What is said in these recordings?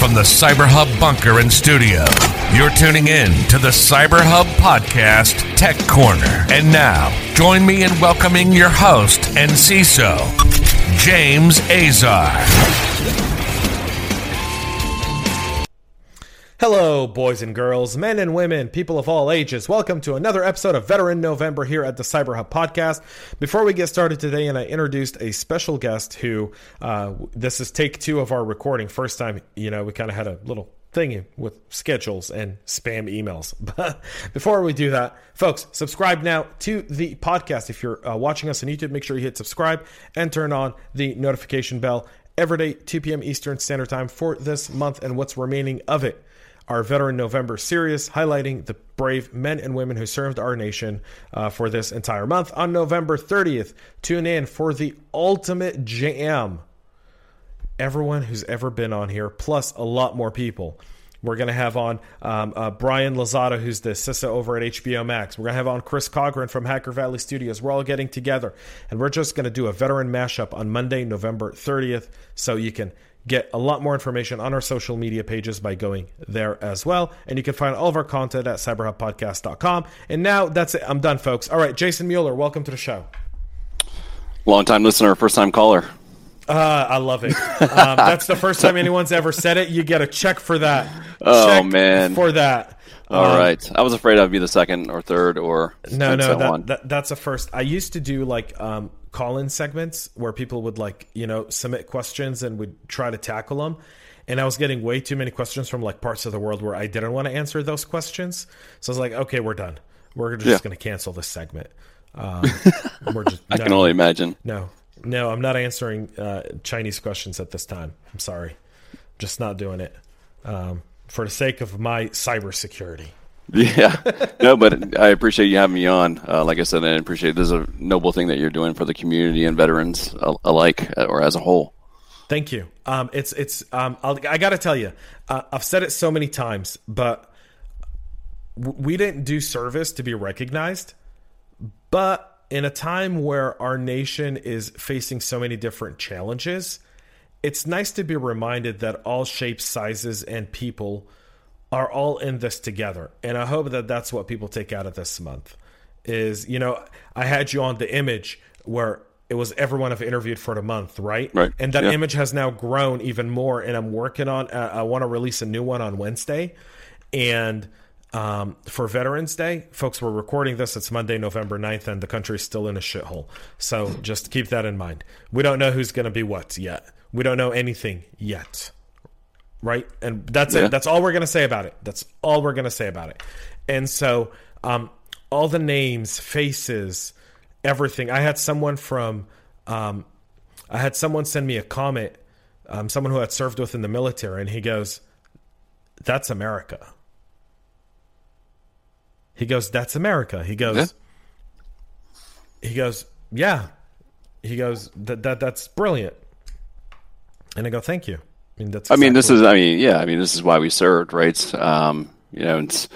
From the Cyber Hub bunker and studio, you're tuning in to the Cyber Hub podcast, Tech Corner. And now, join me in welcoming your host and CISO, James Azar. Hello, boys and girls, men and women, people of all ages. Welcome to another episode of Veteran November here at the Cyber Hub podcast. Before we get started today, and I introduced a special guest who uh, this is take two of our recording. First time, you know, we kind of had a little thingy with schedules and spam emails. But before we do that, folks, subscribe now to the podcast. If you're uh, watching us on YouTube, make sure you hit subscribe and turn on the notification bell every day, 2 p.m. Eastern Standard Time for this month and what's remaining of it our Veteran November series, highlighting the brave men and women who served our nation uh, for this entire month. On November 30th, tune in for the ultimate jam. Everyone who's ever been on here, plus a lot more people. We're going to have on um, uh, Brian Lozada, who's the CISO over at HBO Max. We're going to have on Chris Cochran from Hacker Valley Studios. We're all getting together, and we're just going to do a veteran mashup on Monday, November 30th, so you can get a lot more information on our social media pages by going there as well. And you can find all of our content at cyberhubpodcast.com. And now that's it. I'm done, folks. All right, Jason Mueller, welcome to the show. Long time listener, first time caller. Uh, I love it. Um, that's the first time anyone's ever said it. You get a check for that. Oh check man, for that. All um, right. I was afraid I'd be the second or third or no, no. That, that, that's a first. I used to do like um, call-in segments where people would like you know submit questions and we'd try to tackle them and i was getting way too many questions from like parts of the world where i didn't want to answer those questions. So i was like okay we're done. We're just yeah. going to cancel this segment. Um, we're just i no, can only imagine. No. No i'm not answering uh, chinese questions at this time. I'm sorry. Just not doing it. Um, for the sake of my cybersecurity yeah, no, but I appreciate you having me on. Uh, like I said, I appreciate this is a noble thing that you're doing for the community and veterans alike, uh, or as a whole. Thank you. Um, it's it's um, i got to tell you, uh, I've said it so many times, but we didn't do service to be recognized. But in a time where our nation is facing so many different challenges, it's nice to be reminded that all shapes, sizes, and people are all in this together. And I hope that that's what people take out of this month is, you know, I had you on the image where it was everyone I've interviewed for the month, right? Right. And that yeah. image has now grown even more. And I'm working on, uh, I want to release a new one on Wednesday. And um, for Veterans Day, folks, we're recording this. It's Monday, November 9th, and the country's still in a shithole. So just keep that in mind. We don't know who's going to be what yet. We don't know anything yet right? And that's yeah. it. That's all we're gonna say about it. That's all we're gonna say about it. And so, um, all the names, faces, everything. I had someone from, um, I had someone send me a comment, um, someone who had served within the military, and he goes, "That's America." He goes, "That's America." He goes, yeah. he goes, "Yeah." He goes, "That that that's brilliant." And I go, "Thank you." mean, that's. Exactly I mean, this is. I mean, yeah. I mean, this is why we served, right? Um, you know, it's.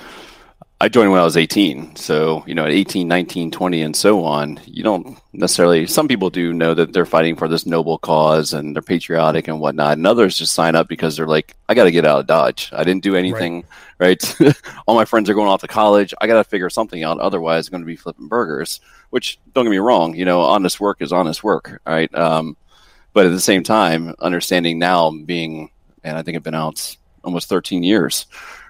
I joined when I was 18. So, you know, at 18, 19, 20, and so on, you don't necessarily, some people do know that they're fighting for this noble cause and they're patriotic and whatnot. And others just sign up because they're like, I got to get out of Dodge. I didn't do anything, right? right? All my friends are going off to college. I got to figure something out. Otherwise, I'm going to be flipping burgers, which don't get me wrong, you know, honest work is honest work, right? Um, but at the same time, understanding now being, and I think I've been out almost 13 years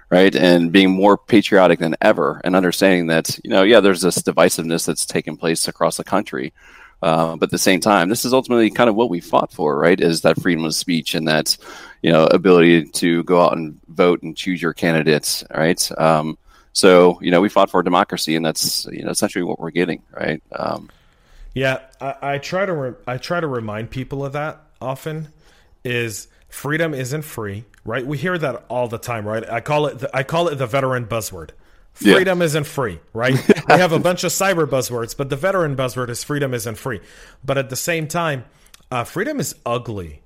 right? And being more patriotic than ever and understanding that, you know, yeah, there's this divisiveness that's taken place across the country. Uh, but at the same time, this is ultimately kind of what we fought for, right? Is that freedom of speech and that, you know, ability to go out and vote and choose your candidates, right? Um, so, you know, we fought for democracy, and that's you know essentially what we're getting, right? Um, yeah, I, I try to re- I try to remind people of that often. Is freedom isn't free right? We hear that all the time, right? I call it the, I call it the veteran buzzword. Freedom yeah. isn't free, right? we have a bunch of cyber buzzwords, but the veteran buzzword is freedom isn't free. But at the same time, uh, freedom is ugly,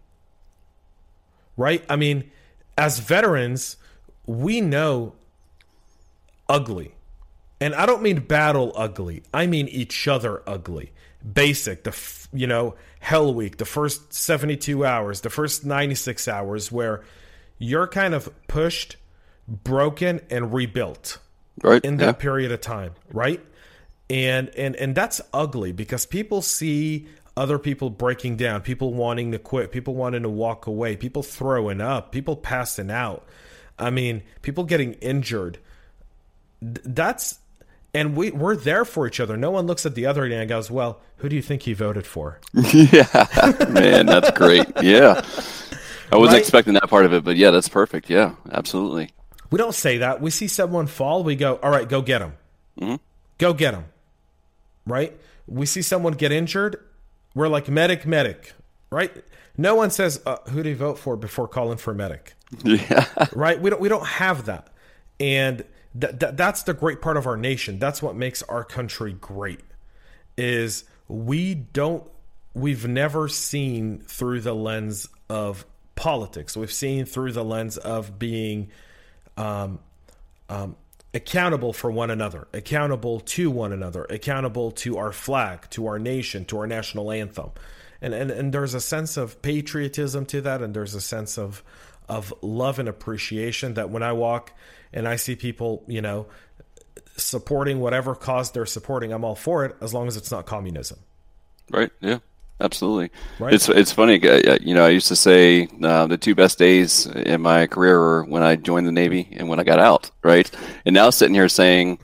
right? I mean, as veterans, we know ugly. And I don't mean battle ugly. I mean each other ugly. Basic, the you know, hell week, the first 72 hours, the first 96 hours where you're kind of pushed, broken, and rebuilt right in that yeah. period of time, right? And and and that's ugly because people see other people breaking down, people wanting to quit, people wanting to walk away, people throwing up, people passing out. I mean, people getting injured. That's and we we're there for each other. No one looks at the other and goes, "Well, who do you think he voted for?" yeah, man, that's great. Yeah, I wasn't right? expecting that part of it, but yeah, that's perfect. Yeah, absolutely. We don't say that. We see someone fall, we go, all right, go get him. Mm-hmm. Go get him. Right? We see someone get injured, we're like, medic, medic. Right? No one says, uh, who do you vote for before calling for medic? Yeah. Right? We don't, we don't have that. And th- th- that's the great part of our nation. That's what makes our country great is we don't we've never seen through the lens of politics. We've seen through the lens of being um, um, accountable for one another, accountable to one another, accountable to our flag, to our nation, to our national anthem. And, and, and there's a sense of patriotism to that, and there's a sense of, of love and appreciation that when I walk and I see people, you know, supporting whatever cause they're supporting, I'm all for it as long as it's not communism. Right. Yeah. Absolutely. Right. It's it's funny. Uh, you know, I used to say uh, the two best days in my career were when I joined the Navy and when I got out. Right. And now sitting here saying,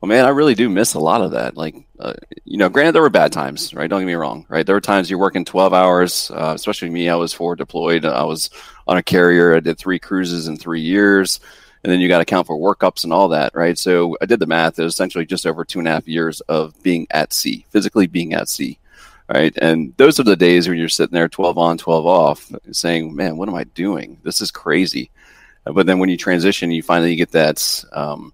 well, man, I really do miss a lot of that. Like, uh, you know, granted there were bad times, right? Don't get me wrong, right? There were times you're working 12 hours, uh, especially me. I was forward deployed. I was on a carrier. I did three cruises in three years. And then you got to count for workups and all that, right? So I did the math. It was essentially just over two and a half years of being at sea, physically being at sea right? And those are the days when you're sitting there 12 on, 12 off, saying, man, what am I doing? This is crazy. But then when you transition, you finally get that, um,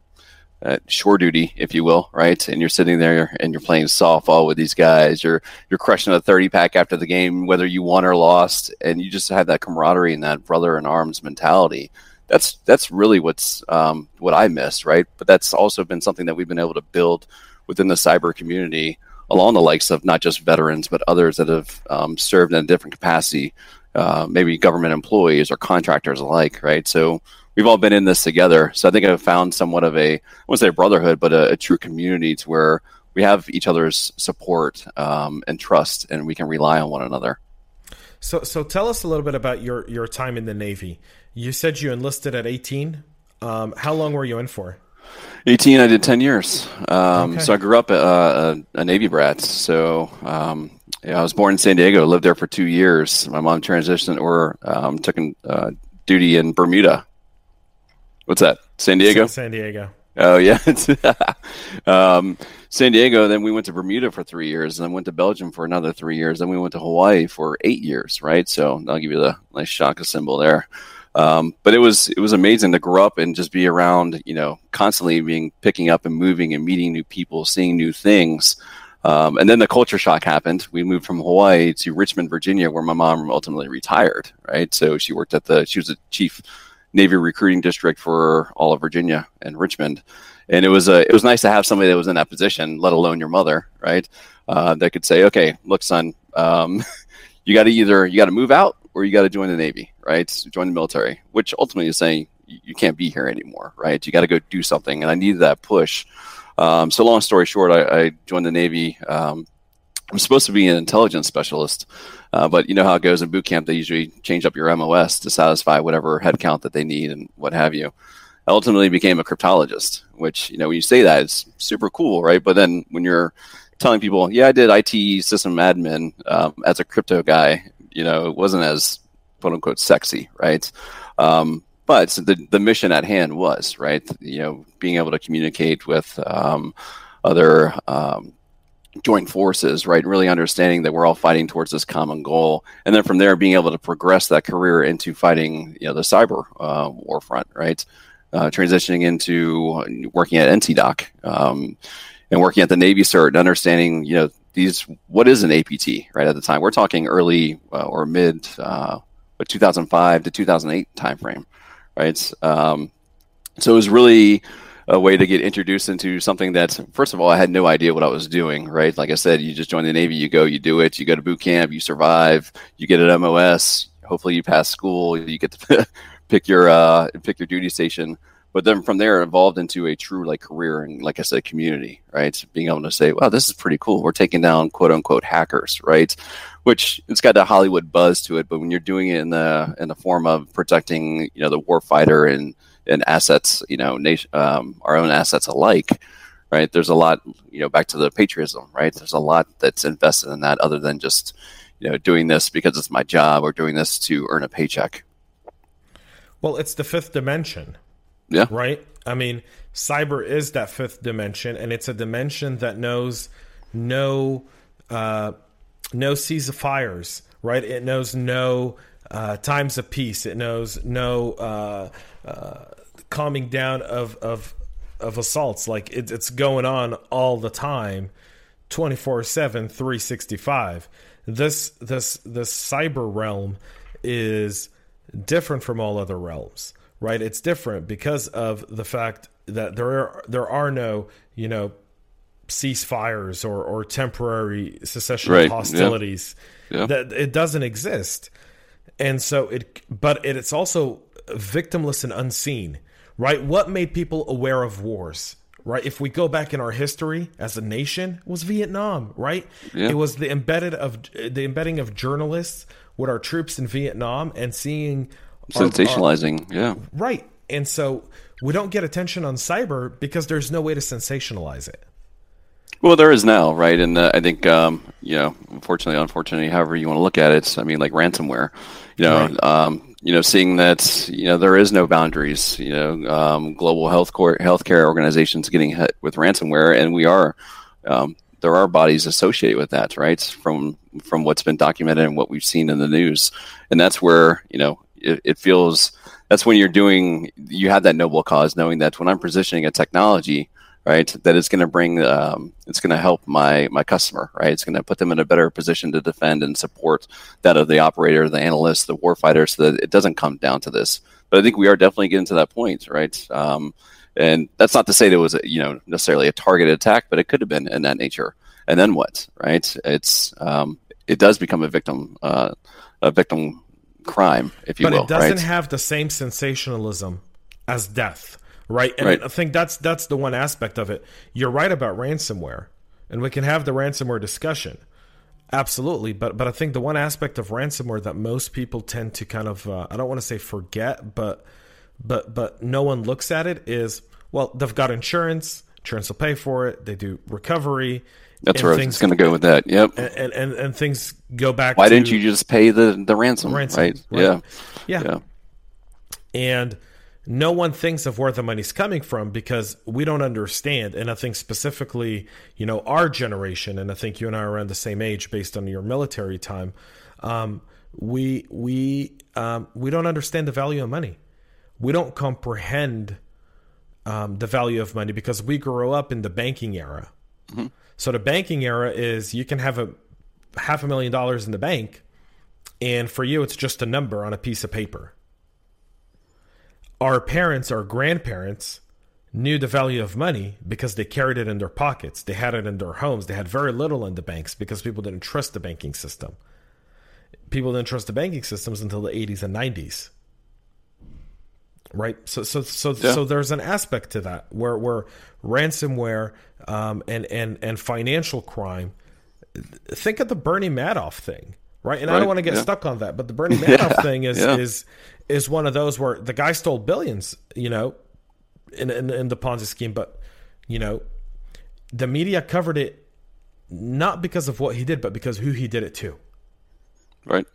that shore duty, if you will, right? And you're sitting there and you're playing softball with these guys. You're you're crushing a 30 pack after the game, whether you won or lost, and you just have that camaraderie and that brother in arms mentality. That's that's really what's um, what I miss, right? But that's also been something that we've been able to build within the cyber community along the likes of not just veterans, but others that have um, served in a different capacity, uh, maybe government employees or contractors alike, right? So we've all been in this together. So I think I've found somewhat of a, I won't say a brotherhood, but a, a true community to where we have each other's support um, and trust, and we can rely on one another. So, so tell us a little bit about your your time in the Navy. You said you enlisted at 18. Um, how long were you in for? 18, I did 10 years. Um, okay. So I grew up uh, a, a Navy brat. So um, yeah, I was born in San Diego, lived there for two years. My mom transitioned or um, took uh, duty in Bermuda. What's that? San Diego? San Diego. Oh, yeah. um, San Diego. Then we went to Bermuda for three years, and then went to Belgium for another three years. Then we went to Hawaii for eight years, right? So I'll give you the nice shaka symbol there. Um, but it was it was amazing to grow up and just be around, you know, constantly being picking up and moving and meeting new people, seeing new things. Um, and then the culture shock happened. We moved from Hawaii to Richmond, Virginia, where my mom ultimately retired. Right, so she worked at the she was a chief Navy recruiting district for all of Virginia and Richmond, and it was a it was nice to have somebody that was in that position, let alone your mother, right? Uh, that could say, okay, look, son, um, you got to either you got to move out or you got to join the Navy, right? Join the military, which ultimately is saying you can't be here anymore, right? You got to go do something, and I needed that push. Um, so, long story short, I, I joined the Navy. Um, I'm supposed to be an intelligence specialist, uh, but you know how it goes in boot camp. They usually change up your MOS to satisfy whatever headcount that they need and what have you. I ultimately became a cryptologist, which you know when you say that it's super cool, right? But then when you're telling people, yeah, I did IT system admin um, as a crypto guy, you know, it wasn't as quote unquote sexy, right? Um, but the the mission at hand was right. You know, being able to communicate with um, other um, joint forces, right? Really understanding that we're all fighting towards this common goal, and then from there being able to progress that career into fighting, you know, the cyber uh, war front, right? Uh, transitioning into working at NCDOC um, and working at the Navy CERT and understanding, you know, these what is an APT, right? At the time, we're talking early uh, or mid, uh, 2005 to 2008 timeframe right? Um, so it was really a way to get introduced into something that, first of all, I had no idea what I was doing, right? Like I said, you just join the Navy, you go, you do it, you go to boot camp, you survive, you get an MOS, hopefully you pass school, you get to pick your uh, pick your duty station. But then from there, it evolved into a true like career and, like I said, community, right? Being able to say, "Wow, this is pretty cool. We're taking down quote unquote hackers, right?" which it's got the Hollywood buzz to it. But when you're doing it in the in the form of protecting, you know, the warfighter and and assets, you know, nation, um, our own assets alike, right? There's a lot, you know, back to the patriotism, right? There's a lot that's invested in that, other than just, you know, doing this because it's my job or doing this to earn a paycheck. Well, it's the fifth dimension. Yeah. Right. I mean, cyber is that fifth dimension, and it's a dimension that knows no uh, no seas of fires, right? It knows no uh, times of peace. It knows no uh, uh, calming down of of of assaults. Like it, it's going on all the time, 24/7, 365. This this this cyber realm is different from all other realms, right? It's different because of the fact that there are there are no you know ceasefires or, or temporary secession right. hostilities. Yeah. Yeah. That it doesn't exist, and so it. But it, it's also victimless and unseen, right? What made people aware of wars? Right. If we go back in our history as a nation, was Vietnam. Right. Yeah. It was the embedded of the embedding of journalists with our troops in Vietnam and seeing sensationalizing. Our, our, yeah. Right. And so we don't get attention on cyber because there's no way to sensationalize it. Well, there is now, right? And uh, I think, um, you know, unfortunately, unfortunately, however you want to look at it, I mean, like ransomware, you know, right. um, you know, seeing that, you know, there is no boundaries, you know, um, global health court, healthcare organizations getting hit with ransomware, and we are, um, there are bodies associated with that, right? From from what's been documented and what we've seen in the news, and that's where you know it, it feels that's when you're doing you have that noble cause, knowing that when I'm positioning a technology right? That is going to bring, um, it's going to help my my customer, right? It's going to put them in a better position to defend and support that of the operator, the analyst, the warfighter, so that it doesn't come down to this. But I think we are definitely getting to that point, right? Um, and that's not to say that it was, you know, necessarily a targeted attack, but it could have been in that nature. And then what, right? It's um, it does become a victim, uh, a victim crime, if you but will. But it doesn't right? have the same sensationalism as death right? And right. I think that's that's the one aspect of it. You're right about ransomware, and we can have the ransomware discussion. Absolutely, but but I think the one aspect of ransomware that most people tend to kind of uh, I don't want to say forget, but but but no one looks at it is well they've got insurance, insurance will pay for it. They do recovery. That's where things, I was going to go with that. Yep. And, and and things go back. Why didn't you just pay the the ransom? ransom right? right? Yeah. yeah. Yeah. And no one thinks of where the money's coming from because we don't understand. And I think specifically, you know, our generation, and I think you and I are around the same age based on your military time. Um, we we um, we don't understand the value of money. We don't comprehend um, the value of money because we grew up in the banking era. Mm-hmm. So the banking era is you can have a half a million dollars in the bank, and for you it's just a number on a piece of paper our parents, our grandparents knew the value of money because they carried it in their pockets. They had it in their homes. They had very little in the banks because people didn't trust the banking system. People didn't trust the banking systems until the 80s and 90s. Right? So so so yeah. so there's an aspect to that where where ransomware um, and and and financial crime think of the Bernie Madoff thing, right? And right. I don't want to get yeah. stuck on that, but the Bernie Madoff yeah. thing is is is one of those where the guy stole billions, you know, in, in, in the Ponzi scheme, but you know, the media covered it not because of what he did, but because who he did it to. Right.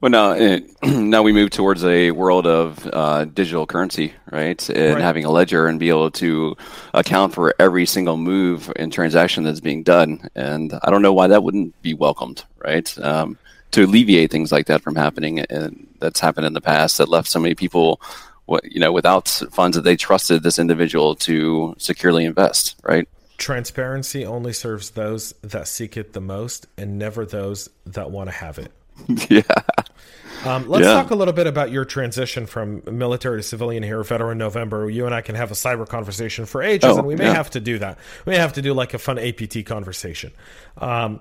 Well, now it, now we move towards a world of uh, digital currency, right? And right. having a ledger and be able to account for every single move and transaction that's being done. And I don't know why that wouldn't be welcomed, right? Um, to alleviate things like that from happening, and that's happened in the past that left so many people what you know without funds that they trusted this individual to securely invest right transparency only serves those that seek it the most and never those that want to have it yeah um, let's yeah. talk a little bit about your transition from military to civilian here, Veteran November. You and I can have a cyber conversation for ages, oh, and we may yeah. have to do that. We may have to do like a fun APT conversation. Um,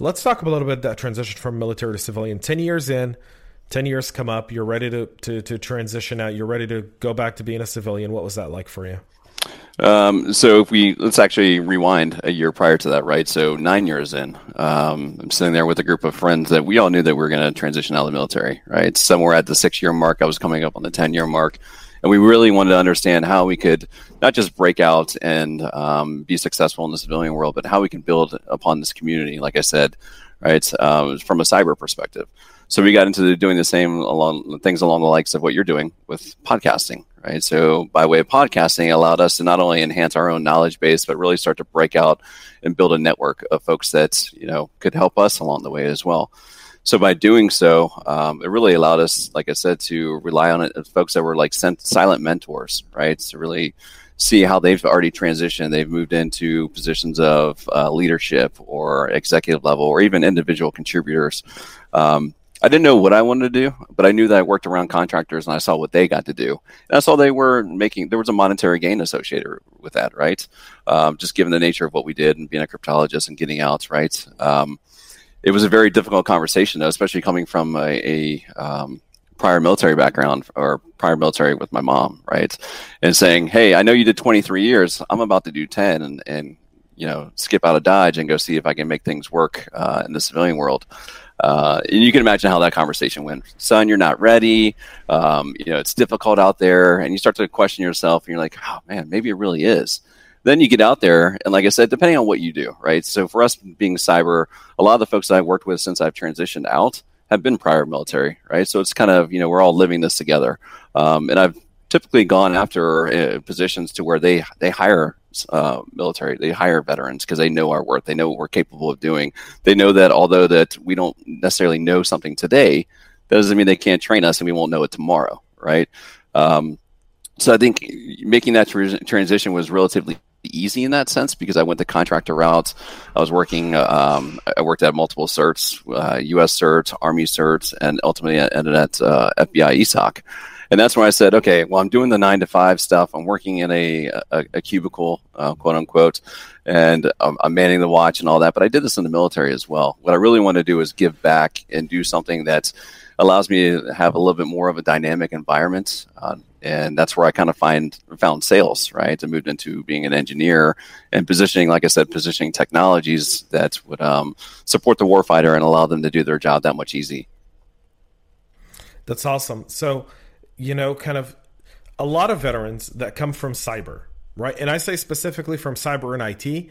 let's talk a little bit about that transition from military to civilian. Ten years in, 10 years come up you're ready to, to, to transition out you're ready to go back to being a civilian what was that like for you um, so if we let's actually rewind a year prior to that right? So nine years in um, i'm sitting there with a group of friends that we all knew that we were going to transition out of the military right? Somewhere at the six year mark i was coming up on the 10 year mark. And we really wanted to understand how we could not just break out and um, be successful in the civilian world but how we can build upon this community like i said right? Um, from a cyber perspective. So we got into doing the same along things along the likes of what you're doing with podcasting, right? So by way of podcasting, allowed us to not only enhance our own knowledge base, but really start to break out and build a network of folks that you know could help us along the way as well. So by doing so, um, it really allowed us, like I said, to rely on it, folks that were like silent mentors, right? To really see how they've already transitioned. They've moved into positions of uh, leadership or executive level or even individual contributors. Um, I didn't know what I wanted to do, but I knew that I worked around contractors and I saw what they got to do. And I saw they were making, there was a monetary gain associated with that, right? Um, just given the nature of what we did and being a cryptologist and getting out, right? Um, it was a very difficult conversation, though, especially coming from a, a um, prior military background or prior military with my mom, right? And saying, hey, I know you did 23 years. I'm about to do 10 and, and you know, skip out of Dodge and go see if I can make things work uh, in the civilian world. Uh, and you can imagine how that conversation went. Son, you're not ready. Um, you know, it's difficult out there, and you start to question yourself, and you're like, oh man, maybe it really is. Then you get out there, and like I said, depending on what you do, right? So for us being cyber, a lot of the folks that I've worked with since I've transitioned out have been prior military, right? So it's kind of you know we're all living this together, um, and I've typically gone after uh, positions to where they they hire uh, military. They hire veterans because they know our worth. They know what we're capable of doing. They know that although that we don't necessarily know something today, that doesn't mean they can't train us and we won't know it tomorrow, right? Um, so I think making that transition was relatively easy in that sense because I went the contractor route. I was working. Um, I worked at multiple certs, uh, U.S. certs, Army certs, and ultimately ended at uh, FBI ESOC and that's where I said, okay, well, I'm doing the nine to five stuff. I'm working in a a, a cubicle, uh, quote unquote, and I'm, I'm, manning the watch and all that. But I did this in the military as well. What I really want to do is give back and do something that allows me to have a little bit more of a dynamic environment. Uh, and that's where I kind of find found sales, right? I moved into being an engineer and positioning, like I said, positioning technologies that would um, support the warfighter and allow them to do their job that much easy. That's awesome. So you know, kind of a lot of veterans that come from cyber, right? And I say specifically from cyber and IT.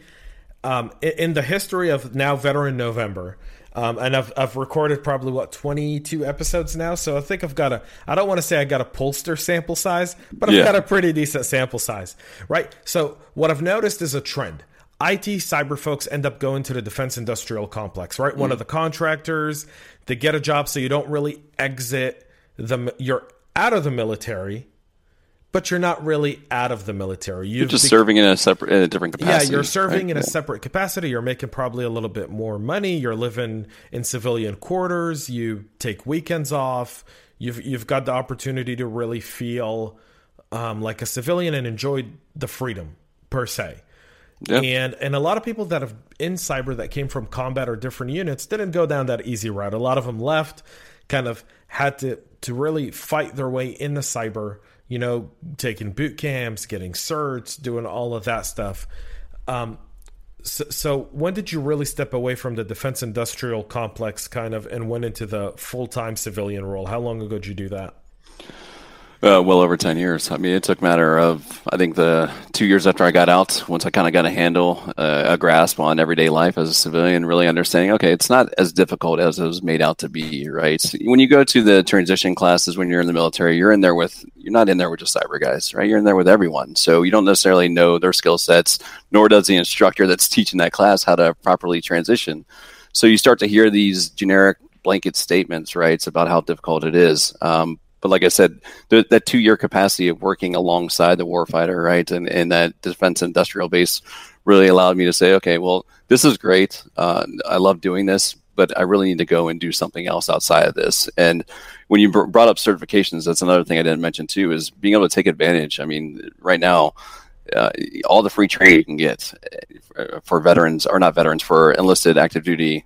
Um, in the history of now Veteran November, um, and I've, I've recorded probably what 22 episodes now, so I think I've got a I don't want to say I got a pollster sample size, but I've yeah. got a pretty decent sample size, right? So what I've noticed is a trend. IT cyber folks end up going to the defense industrial complex, right? Mm. One of the contractors, they get a job so you don't really exit the your out of the military, but you're not really out of the military. you are just serving in a separate, in a different capacity. Yeah, you're serving right? in a separate capacity. You're making probably a little bit more money. You're living in civilian quarters. You take weekends off. you've you've got the opportunity to really feel um, like a civilian and enjoy the freedom per se. And and a lot of people that have in cyber that came from combat or different units didn't go down that easy route. A lot of them left, kind of had to to really fight their way into cyber. You know, taking boot camps, getting certs, doing all of that stuff. Um, so, so, when did you really step away from the defense industrial complex kind of and went into the full time civilian role? How long ago did you do that? Uh, well over 10 years. I mean, it took matter of, I think, the two years after I got out, once I kind of got a handle, uh, a grasp on everyday life as a civilian, really understanding, okay, it's not as difficult as it was made out to be, right? When you go to the transition classes when you're in the military, you're in there with, you're not in there with just cyber guys, right? You're in there with everyone. So you don't necessarily know their skill sets, nor does the instructor that's teaching that class how to properly transition. So you start to hear these generic blanket statements, right, It's about how difficult it is. Um, but like I said, th- that two year capacity of working alongside the warfighter, right, and, and that defense industrial base really allowed me to say, okay, well, this is great. Uh, I love doing this, but I really need to go and do something else outside of this. And when you br- brought up certifications, that's another thing I didn't mention too, is being able to take advantage. I mean, right now, uh, all the free training you can get uh, for veterans or not veterans for enlisted active duty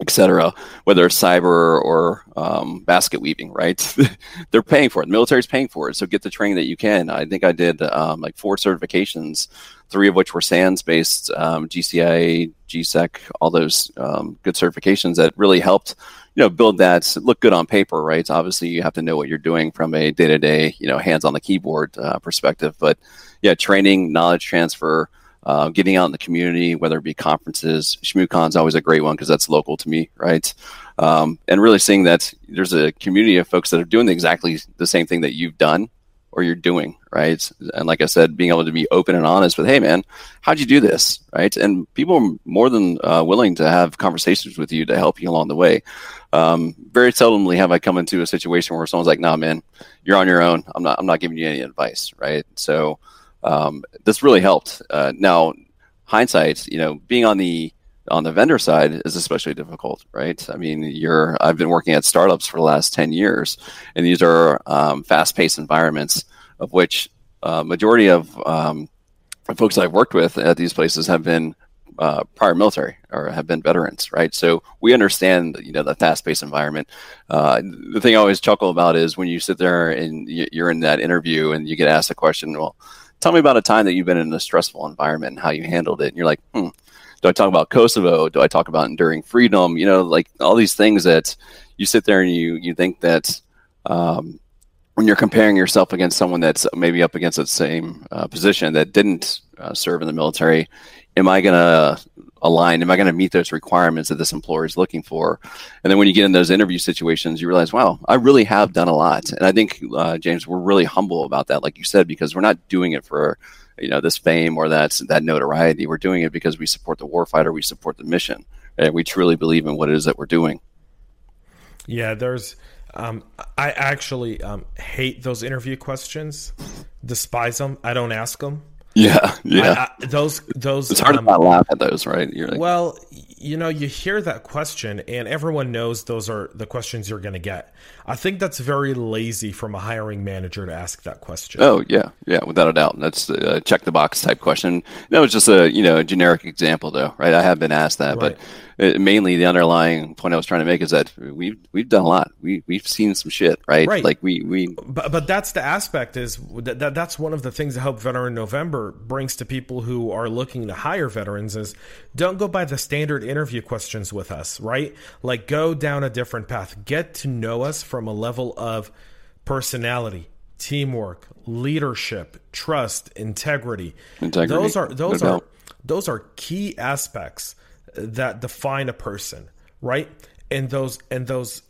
etc. Whether it's cyber or um, basket weaving, right? They're paying for it. The military's paying for it. So get the training that you can. I think I did um, like four certifications, three of which were SANS based, um, GCIA, GSEC, all those um, good certifications that really helped. You know, build that look good on paper, right? Obviously, you have to know what you're doing from a day-to-day, you know, hands on the keyboard uh, perspective. But yeah, training, knowledge transfer, uh, getting out in the community, whether it be conferences. ShmooCon is always a great one because that's local to me, right? Um, and really seeing that there's a community of folks that are doing exactly the same thing that you've done or you're doing, right? And like I said, being able to be open and honest with, hey, man, how'd you do this, right? And people are more than uh, willing to have conversations with you to help you along the way. Um, very seldomly have I come into a situation where someone's like, "Nah, man, you're on your own. I'm not. I'm not giving you any advice." Right? So um, this really helped. Uh, now, hindsight, you know, being on the on the vendor side is especially difficult, right? I mean, you're I've been working at startups for the last ten years, and these are um, fast-paced environments of which uh, majority of um, folks I've worked with at these places have been uh, prior military or have been veterans, right? So we understand, you know, the fast-paced environment. Uh, the thing I always chuckle about is when you sit there and you're in that interview and you get asked a question, well, tell me about a time that you've been in a stressful environment and how you handled it. And you're like, hmm, do I talk about Kosovo? Do I talk about enduring freedom? You know, like all these things that you sit there and you you think that um, when you're comparing yourself against someone that's maybe up against the same uh, position that didn't uh, serve in the military, am I going to align? Am I going to meet those requirements that this employer is looking for? And then when you get in those interview situations, you realize, wow, I really have done a lot. And I think, uh, James, we're really humble about that, like you said, because we're not doing it for you know this fame or that that notoriety. We're doing it because we support the warfighter, we support the mission, and we truly believe in what it is that we're doing. Yeah, there's. Um, I actually um, hate those interview questions, despise them. I don't ask them yeah, yeah. I, I, those those. It's hard um, to not laugh at those, right? Like, well, you know, you hear that question, and everyone knows those are the questions you're going to get. I think that's very lazy from a hiring manager to ask that question. Oh yeah, yeah, without a doubt. That's a check the box type question. That was just a you know a generic example, though, right? I have been asked that, right. but it, mainly the underlying point I was trying to make is that we've we've done a lot. We we've seen some shit, right? Right. Like we we. But but that's the aspect is that, that that's one of the things that Help Veteran November brings to people who are looking to hire veterans is don't go by the standard interview questions with us, right? Like go down a different path. Get to know us from a level of personality, teamwork, leadership, trust, integrity. integrity. Those are those no are those are key aspects that define a person, right? And those and those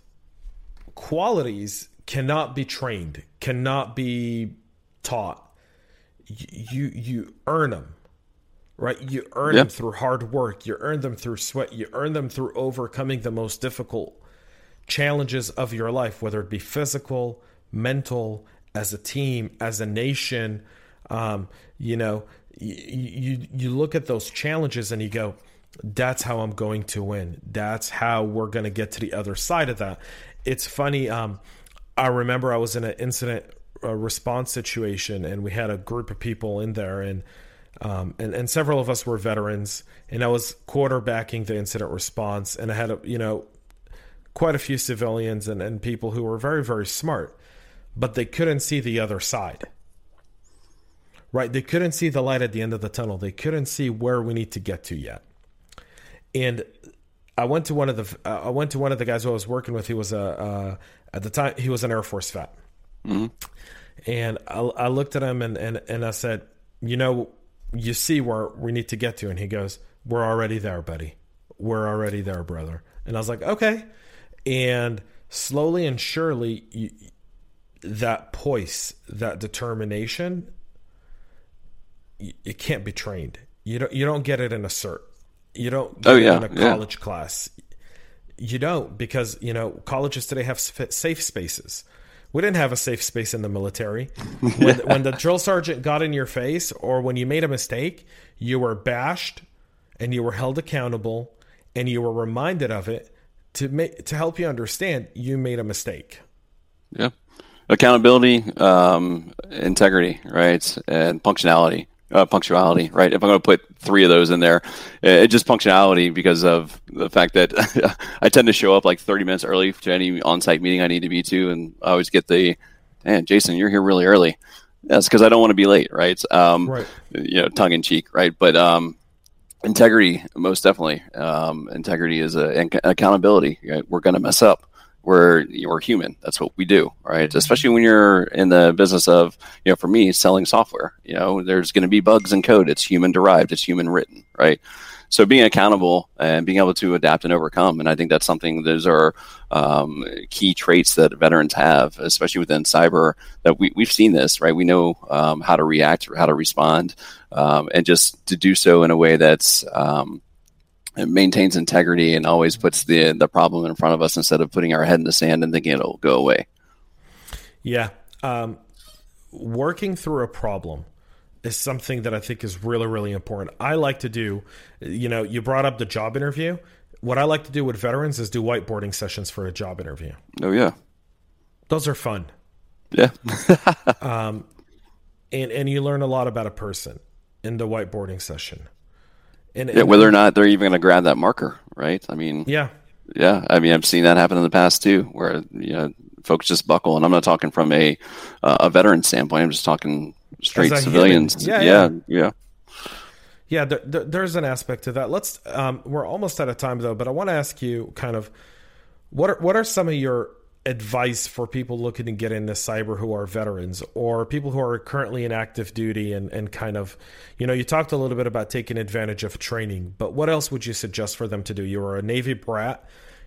qualities cannot be trained, cannot be taught. You you earn them, right? You earn yep. them through hard work. You earn them through sweat. You earn them through overcoming the most difficult challenges of your life, whether it be physical, mental, as a team, as a nation. Um, you know, you, you you look at those challenges and you go, that's how I'm going to win. That's how we're going to get to the other side of that. It's funny. Um, I remember I was in an incident response situation, and we had a group of people in there, and um, and and several of us were veterans, and I was quarterbacking the incident response, and I had a, you know quite a few civilians and, and people who were very very smart, but they couldn't see the other side. Right, they couldn't see the light at the end of the tunnel. They couldn't see where we need to get to yet. And I went to one of the uh, I went to one of the guys who I was working with. He was a uh, at the time he was an Air Force vet, mm-hmm. and I, I, looked at him and, and and I said, you know, you see where we need to get to, and he goes, we're already there, buddy. We're already there, brother. And I was like, okay. And slowly and surely, you, that poise, that determination, it can't be trained. You don't you don't get it in a cert. You don't oh, yeah, in a college yeah. class. You don't because you know colleges today have safe spaces. We didn't have a safe space in the military. When, when the drill sergeant got in your face, or when you made a mistake, you were bashed, and you were held accountable, and you were reminded of it to make to help you understand you made a mistake. Yeah, accountability, um, integrity, right, and functionality uh, punctuality, right? If I'm going to put three of those in there, it's just punctuality because of the fact that I tend to show up like 30 minutes early to any on-site meeting I need to be to, and I always get the, "Man, Jason, you're here really early." That's because I don't want to be late, right? Um, right. You know, tongue in cheek, right? But um, integrity, most definitely. Um, integrity is a accountability. Right? We're going to mess up we're you're human. That's what we do, right? Mm-hmm. Especially when you're in the business of, you know, for me, selling software. You know, there's going to be bugs in code. It's human derived. It's human written, right? So being accountable and being able to adapt and overcome, and I think that's something. Those are um, key traits that veterans have, especially within cyber. That we we've seen this, right? We know um, how to react, or how to respond, um, and just to do so in a way that's um, it maintains integrity and always puts the the problem in front of us instead of putting our head in the sand and thinking it'll go away. Yeah, um, working through a problem is something that I think is really really important. I like to do. You know, you brought up the job interview. What I like to do with veterans is do whiteboarding sessions for a job interview. Oh yeah, those are fun. Yeah. um, and and you learn a lot about a person in the whiteboarding session. And, yeah, whether or not they're even going to grab that marker, right? I mean, yeah, yeah. I mean, I've seen that happen in the past too, where you know folks just buckle. And I'm not talking from a uh, a veteran standpoint. I'm just talking straight civilians. Yeah, yeah, yeah. yeah. yeah there, there, there's an aspect to that. Let's. Um, we're almost out of time though, but I want to ask you kind of what are what are some of your advice for people looking to get into cyber who are veterans or people who are currently in active duty and, and kind of you know you talked a little bit about taking advantage of training but what else would you suggest for them to do you were a navy brat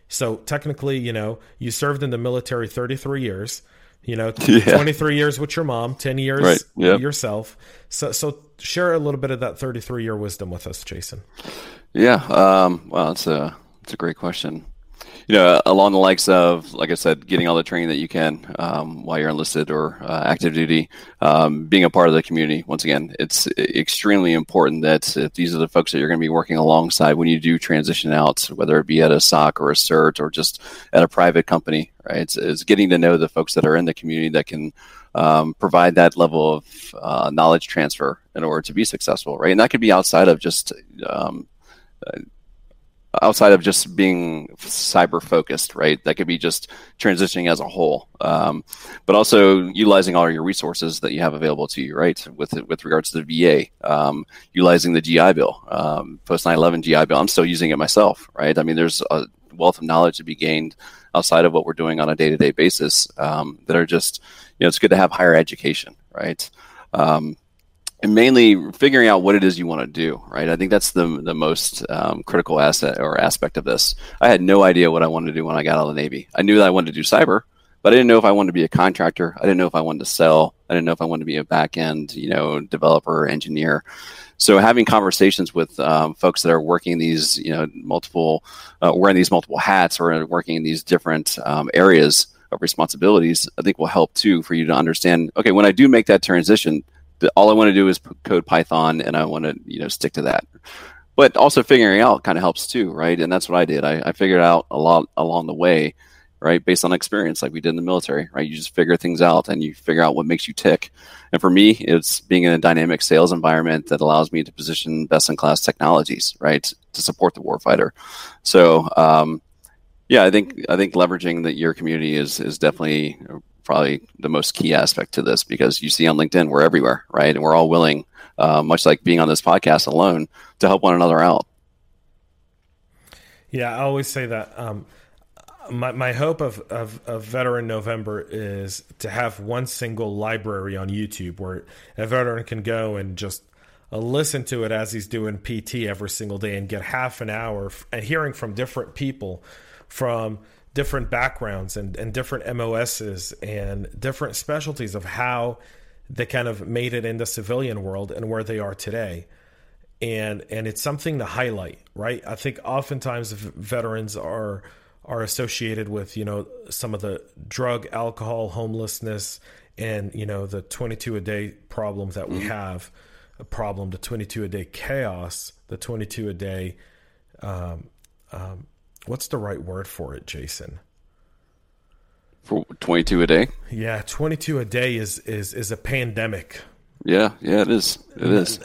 so technically you know you served in the military 33 years you know yeah. 23 years with your mom 10 years right. yep. yourself so so share a little bit of that 33 year wisdom with us jason yeah um, well it's a it's a great question you know, along the likes of, like I said, getting all the training that you can um, while you're enlisted or uh, active duty, um, being a part of the community. Once again, it's extremely important that if these are the folks that you're going to be working alongside when you do transition out, whether it be at a SOC or a CERT or just at a private company, right? It's, it's getting to know the folks that are in the community that can um, provide that level of uh, knowledge transfer in order to be successful, right? And that could be outside of just um, outside of just being cyber focused, right? That could be just transitioning as a whole, um, but also utilizing all your resources that you have available to you, right? With with regards to the VA, um, utilizing the GI Bill, um, post 9/11 GI Bill. I'm still using it myself, right? I mean, there's a wealth of knowledge to be gained outside of what we're doing on a day to day basis um, that are just, you know, it's good to have higher education, right? Um, and mainly figuring out what it is you want to do right? I think that's the the most um, critical asset or aspect of this. I had no idea what i wanted to do when i got out of the navy. I knew that i wanted to do cyber but i didn't know if i wanted to be a contractor. I didn't know if i wanted to sell. I didn't know if i wanted to be a back end you know developer engineer. So having conversations with um, folks that are working these you know multiple uh, wearing these multiple hats or working in these different um, areas of responsibilities i think will help too for you to understand okay when i do make that transition all I want to do is code Python and I want to, you know, stick to that. But also figuring out kind of helps too, right? And that's what I did. I, I figured out a lot along the way right? Based on experience, like we did in the military, right? You just figure things out and you figure out what makes you tick. And for me, it's being in a dynamic sales environment that allows me to position best in class technologies, right, to support the warfighter. So, um, yeah, I think I think leveraging that your community is is definitely probably the most key aspect to this because you see on LinkedIn we're everywhere, right? And we're all willing, uh, much like being on this podcast alone, to help one another out. Yeah, I always say that. Um, my, my hope of, of, of, Veteran November is to have one single library on YouTube where a veteran can go and just uh, listen to it as he's doing PT every single day and get half an hour f- and hearing from different people from different backgrounds and, and different MOSs and different specialties of how they kind of made it in the civilian world and where they are today. And and it's something to highlight, right? I think oftentimes veterans are are associated with you know some of the drug, alcohol, homelessness, and you know the 22 a day problem that we mm-hmm. have, a problem, the 22 a day chaos, the 22 a day. Um, um, what's the right word for it, Jason? For 22 a day? Yeah, 22 a day is is is a pandemic yeah, yeah, it is. It is.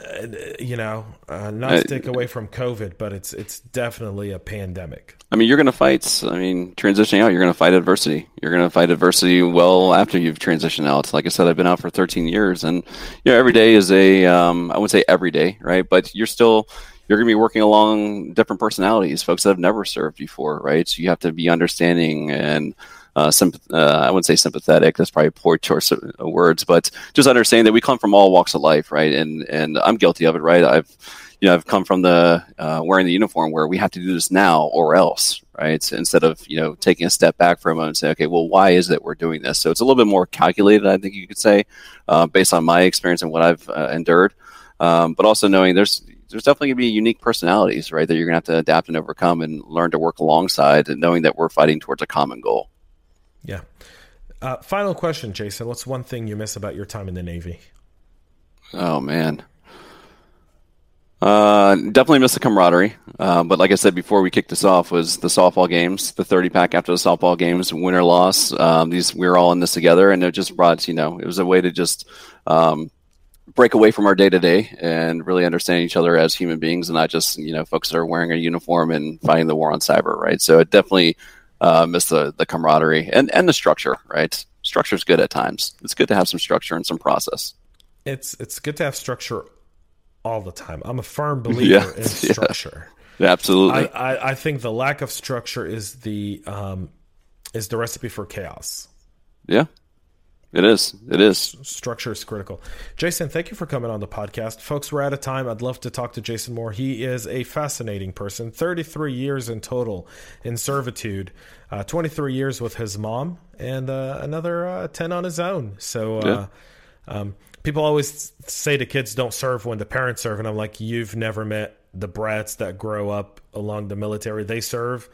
You know, uh, not to take away from COVID, but it's it's definitely a pandemic. I mean, you're going to fight. I mean, transitioning out, you're going to fight adversity. You're going to fight adversity well after you've transitioned out. Like I said, I've been out for 13 years, and you know, every day is a. Um, I wouldn't say every day, right? But you're still you're going to be working along different personalities, folks that have never served before, right? So you have to be understanding and uh, uh, I wouldn't say sympathetic. That's probably a poor choice of words, but just understanding that we come from all walks of life, right? And and I'm guilty of it, right? I've you know I've come from the uh, wearing the uniform where we have to do this now or else, right? So instead of you know taking a step back for a moment and say, okay, well, why is it we're doing this? So it's a little bit more calculated, I think you could say, uh, based on my experience and what I've uh, endured. Um, but also knowing there's there's definitely going to be unique personalities, right? That you're going to have to adapt and overcome and learn to work alongside, and knowing that we're fighting towards a common goal. Yeah. Uh, final question, Jason. What's one thing you miss about your time in the Navy? Oh man. Uh, definitely miss the camaraderie. Uh, but like I said before, we kicked this off was the softball games, the 30 pack after the softball games, win or loss. Um, these we were all in this together, and it just brought you know it was a way to just um, break away from our day to day and really understand each other as human beings, and not just you know folks that are wearing a uniform and fighting the war on cyber, right? So it definitely uh, miss the the camaraderie and and the structure. Right, structure is good at times. It's good to have some structure and some process. It's it's good to have structure all the time. I'm a firm believer yeah, in structure. Yeah, absolutely. I, I, I, think the lack of structure is the um, is the recipe for chaos. Yeah, it is. It is. Structure is critical. Jason, thank you for coming on the podcast. Folks, we're out of time. I'd love to talk to Jason more. He is a fascinating person. 33 years in total in servitude, uh, 23 years with his mom, and uh, another uh, 10 on his own. So, uh, yeah. um, people always say to kids, don't serve when the parents serve. And I'm like, you've never met the brats that grow up along the military. They serve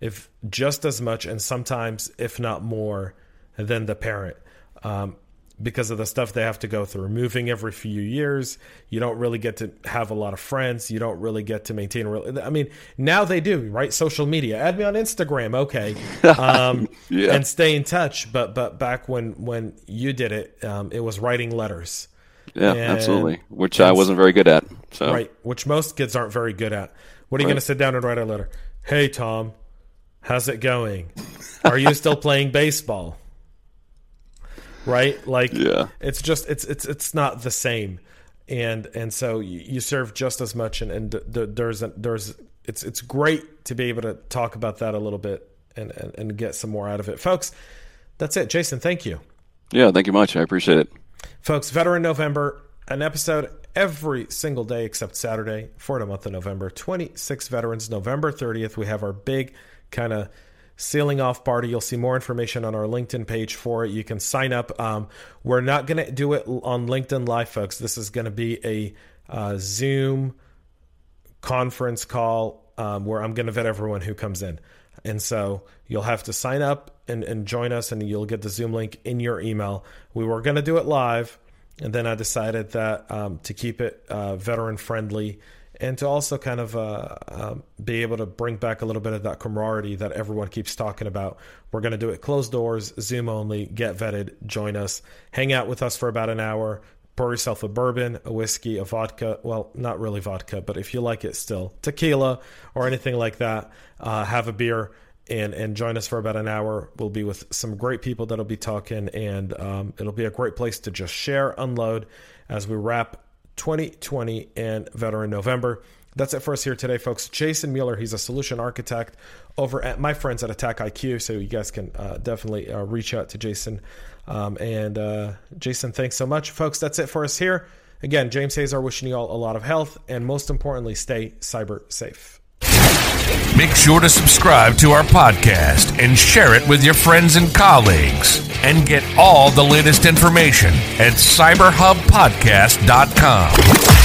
if just as much and sometimes, if not more, than the parent um, because of the stuff they have to go through. Moving every few years, you don't really get to have a lot of friends. You don't really get to maintain. Real, I mean, now they do, right? Social media. Add me on Instagram, okay, um, yeah. and stay in touch. But but back when when you did it, um, it was writing letters. Yeah, and, absolutely. Which I wasn't very good at. So right, which most kids aren't very good at. What are you right. going to sit down and write a letter? Hey Tom, how's it going? Are you still playing baseball? Right? Like, yeah, it's just it's it's it's not the same, and and so you, serve just as much, and and there's a, there's it's it's great to be able to talk about that a little bit and, and and get some more out of it, folks. That's it, Jason. Thank you. Yeah, thank you much. I appreciate it, folks. Veteran November, an episode every single day except Saturday for the month of November. Twenty six veterans. November thirtieth, we have our big kind of sealing off party. You'll see more information on our LinkedIn page for it. You can sign up. Um, we're not going to do it on LinkedIn Live, folks. This is going to be a uh, Zoom conference call um, where I'm going to vet everyone who comes in. And so you'll have to sign up and, and join us, and you'll get the Zoom link in your email. We were going to do it live, and then I decided that um, to keep it uh, veteran friendly and to also kind of uh, uh, be able to bring back a little bit of that camaraderie that everyone keeps talking about. We're going to do it closed doors, Zoom only. Get vetted, join us, hang out with us for about an hour. Pour yourself a bourbon, a whiskey, a vodka. Well, not really vodka, but if you like it still, tequila or anything like that. Uh, have a beer and and join us for about an hour. We'll be with some great people that'll be talking, and um, it'll be a great place to just share, unload as we wrap 2020 and Veteran November. That's it for us here today, folks. Jason Mueller, he's a solution architect over at my friends at AttackIQ. So you guys can uh, definitely uh, reach out to Jason. Um, and uh, Jason, thanks so much, folks. That's it for us here. Again, James Azar wishing you all a lot of health and most importantly, stay cyber safe. Make sure to subscribe to our podcast and share it with your friends and colleagues. And get all the latest information at cyberhubpodcast.com.